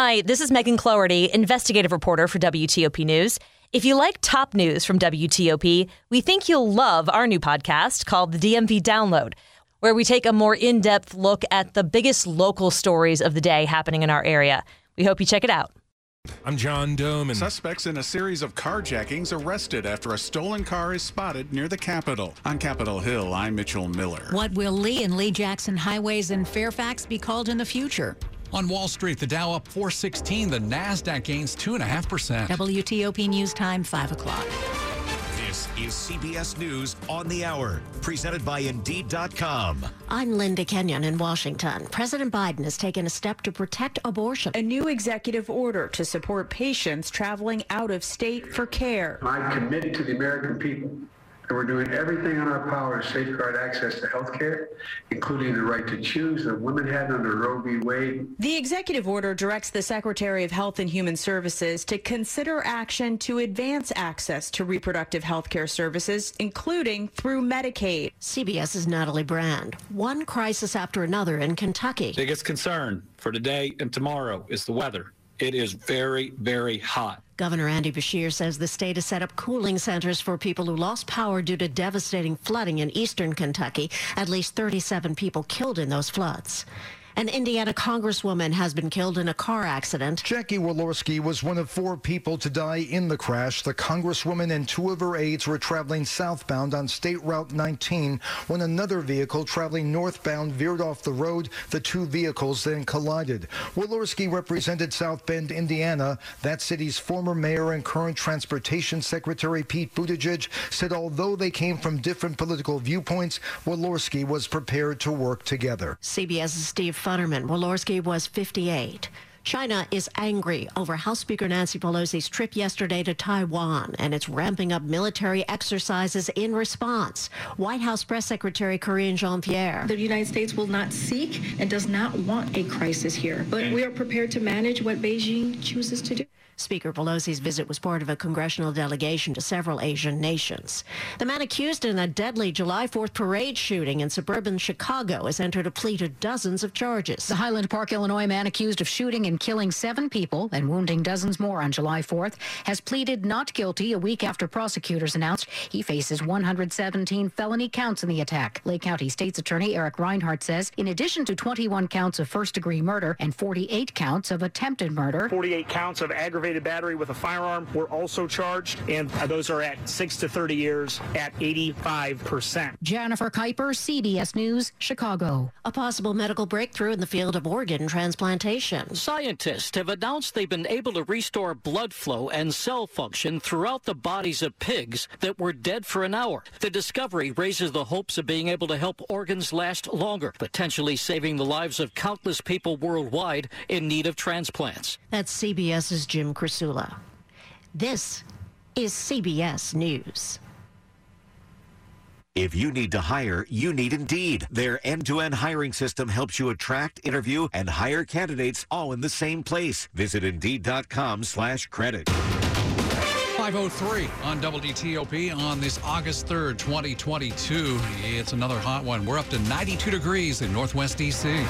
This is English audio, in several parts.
Hi, this is Megan Cloherty, investigative reporter for WTOP News. If you like top news from WTOP, we think you'll love our new podcast called the DMV Download, where we take a more in depth look at the biggest local stories of the day happening in our area. We hope you check it out. I'm John Domen. Suspects in a series of carjackings arrested after a stolen car is spotted near the Capitol. On Capitol Hill, I'm Mitchell Miller. What will Lee and Lee Jackson highways in Fairfax be called in the future? On Wall Street, the Dow up 416, the NASDAQ gains 2.5%. WTOP News Time, 5 o'clock. This is CBS News on the Hour, presented by Indeed.com. I'm Linda Kenyon in Washington. President Biden has taken a step to protect abortion. A new executive order to support patients traveling out of state for care. I commit to the American people and we're doing everything in our power to safeguard access to health care, including the right to choose that women had under Roe v. Wade. The executive order directs the Secretary of Health and Human Services to consider action to advance access to reproductive health care services, including through Medicaid. CBS's Natalie Brand. One crisis after another in Kentucky. Biggest concern for today and tomorrow is the weather. It is very, very hot. Governor Andy Beshear says the state has set up cooling centers for people who lost power due to devastating flooding in eastern Kentucky. At least 37 people killed in those floods. An Indiana congresswoman has been killed in a car accident. Jackie Walorski was one of four people to die in the crash. The congresswoman and two of her aides were traveling southbound on State Route 19 when another vehicle traveling northbound veered off the road. The two vehicles then collided. Walorski represented South Bend, Indiana. That city's former mayor and current transportation secretary Pete Buttigieg said although they came from different political viewpoints, Walorski was prepared to work together. CBS's Steve Futterman. Walorski was 58. China is angry over House Speaker Nancy Pelosi's trip yesterday to Taiwan, and it's ramping up military exercises in response. White House Press Secretary Karine Jean Pierre. The United States will not seek and does not want a crisis here, but we are prepared to manage what Beijing chooses to do. Speaker Pelosi's visit was part of a congressional delegation to several Asian nations. The man accused in a deadly July 4th parade shooting in suburban Chicago has entered a plea to dozens of charges. The Highland Park, Illinois man accused of shooting and killing seven people and wounding dozens more on July 4th has pleaded not guilty a week after prosecutors announced he faces 117 felony counts in the attack. Lake County State's Attorney Eric Rinehart says in addition to 21 counts of first degree murder and 48 counts of attempted murder, 48 counts of aggravated battery with a firearm were also charged, and those are at 6 to 30 years at 85%. Jennifer Kuiper, CBS News, Chicago. A possible medical breakthrough in the field of organ transplantation. Scientists have announced they've been able to restore blood flow and cell function throughout the bodies of pigs that were dead for an hour. The discovery raises the hopes of being able to help organs last longer, potentially saving the lives of countless people worldwide in need of transplants. That's CBS's Jim Krasula. This is CBS News. If you need to hire, you need Indeed. Their end-to-end hiring system helps you attract, interview, and hire candidates all in the same place. Visit Indeed.com slash credit. 503 on WTOP on this August 3rd, 2022. It's another hot one. We're up to 92 degrees in Northwest D.C.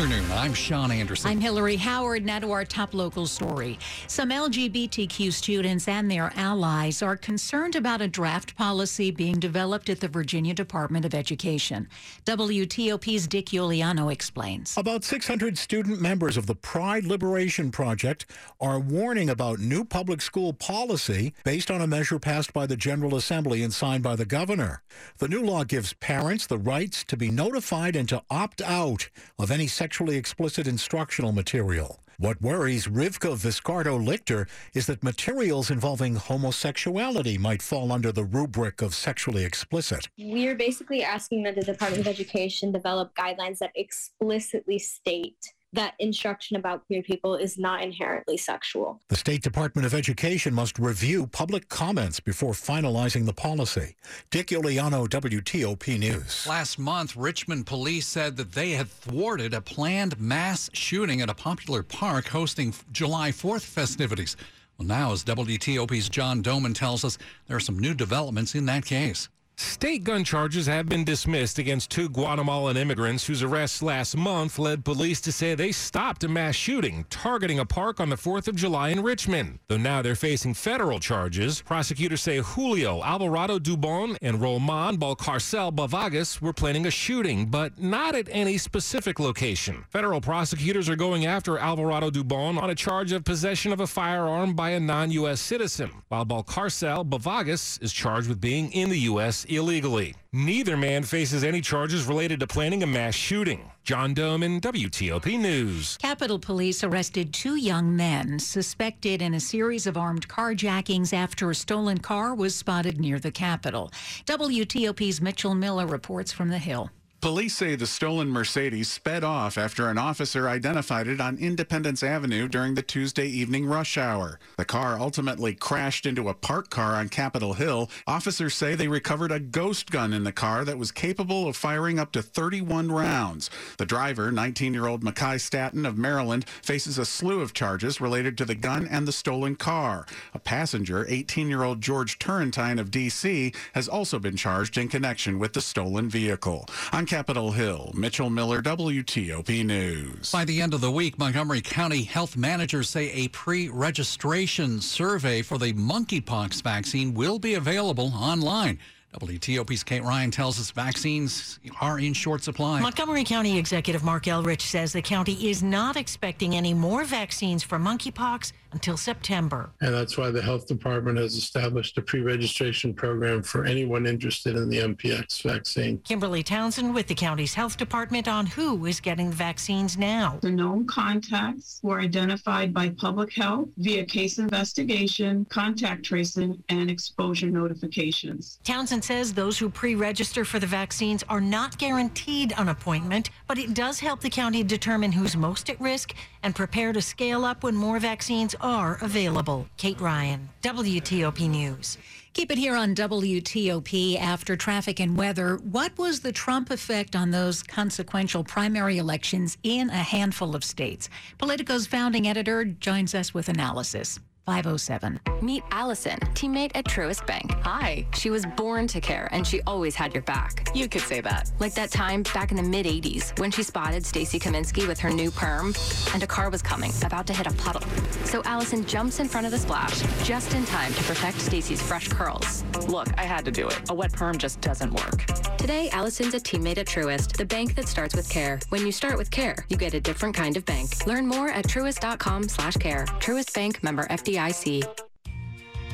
afternoon. I'm Sean Anderson. I'm Hillary Howard. Now to our top local story. Some LGBTQ students and their allies are concerned about a draft policy being developed at the Virginia Department of Education. WTOP's Dick Iuliano explains. About 600 student members of the Pride Liberation Project are warning about new public school policy based on a measure passed by the General Assembly and signed by the governor. The new law gives parents the rights to be notified and to opt out of any sexually explicit instructional material. What worries Rivka Viscardo Lichter is that materials involving homosexuality might fall under the rubric of sexually explicit. We're basically asking that the Department of Education develop guidelines that explicitly state that instruction about queer people is not inherently sexual. The State Department of Education must review public comments before finalizing the policy. Dick Iuliano, WTOP News. Last month, Richmond police said that they had thwarted a planned mass shooting at a popular park hosting July 4th festivities. Well, now, as WTOP's John Domen tells us, there are some new developments in that case. State gun charges have been dismissed against two Guatemalan immigrants whose arrests last month led police to say they stopped a mass shooting targeting a park on the 4th of July in Richmond. Though now they're facing federal charges, prosecutors say Julio Alvarado Dubon and Roman Balcarcel Bavagas were planning a shooting, but not at any specific location. Federal prosecutors are going after Alvarado Dubon on a charge of possession of a firearm by a non U.S. citizen, while Balcarcel Bavagas is charged with being in the U.S illegally. Neither man faces any charges related to planning a mass shooting. John Domen WTOP News. Capitol Police arrested two young men suspected in a series of armed carjackings after a stolen car was spotted near the Capitol. WTOP's Mitchell Miller reports from the Hill. Police say the stolen Mercedes sped off after an officer identified it on Independence Avenue during the Tuesday evening rush hour. The car ultimately crashed into a parked car on Capitol Hill. Officers say they recovered a ghost gun in the car that was capable of firing up to 31 rounds. The driver, 19 year old Mackay Staton of Maryland, faces a slew of charges related to the gun and the stolen car. A passenger, 18 year old George Turrentine of D.C., has also been charged in connection with the stolen vehicle. On Capitol Hill, Mitchell Miller, WTOP News. By the end of the week, Montgomery County health managers say a pre registration survey for the monkeypox vaccine will be available online. WTOP's Kate Ryan tells us vaccines are in short supply. Montgomery County Executive Marc Elrich says the county is not expecting any more vaccines for monkeypox until September. And that's why the health department has established a pre registration program for anyone interested in the MPX vaccine. Kimberly Townsend with the county's health department on who is getting the vaccines now. The known contacts were identified by public health via case investigation, contact tracing, and exposure notifications. Townsend says those who pre register for the vaccines are not guaranteed an appointment, but it does help the county determine who's most at risk and prepare to scale up when more vaccines are available. Kate Ryan, WTOP News. Keep it here on WTOP after traffic and weather. What was the Trump effect on those consequential primary elections in a handful of states? Politico's founding editor joins us with analysis. 507. Meet Allison, teammate at Truist Bank. Hi. She was born to care and she always had your back. You could say that. Like that time back in the mid 80s when she spotted Stacy Kaminsky with her new perm and a car was coming, about to hit a puddle. So Allison jumps in front of the splash just in time to protect Stacy's fresh curls. Look, I had to do it. A wet perm just doesn't work. Today, Allison's a teammate at Truist, the bank that starts with care. When you start with care, you get a different kind of bank. Learn more at truist.com slash care. Truist Bank member FDIC.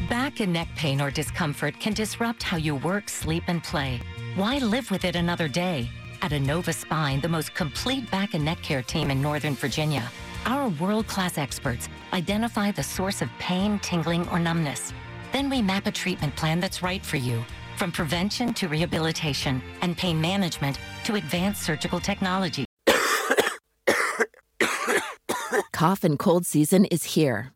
Back and neck pain or discomfort can disrupt how you work, sleep, and play. Why live with it another day? At Inova Spine, the most complete back and neck care team in Northern Virginia, our world class experts identify the source of pain, tingling, or numbness. Then we map a treatment plan that's right for you, from prevention to rehabilitation and pain management to advanced surgical technology. Cough and cold season is here.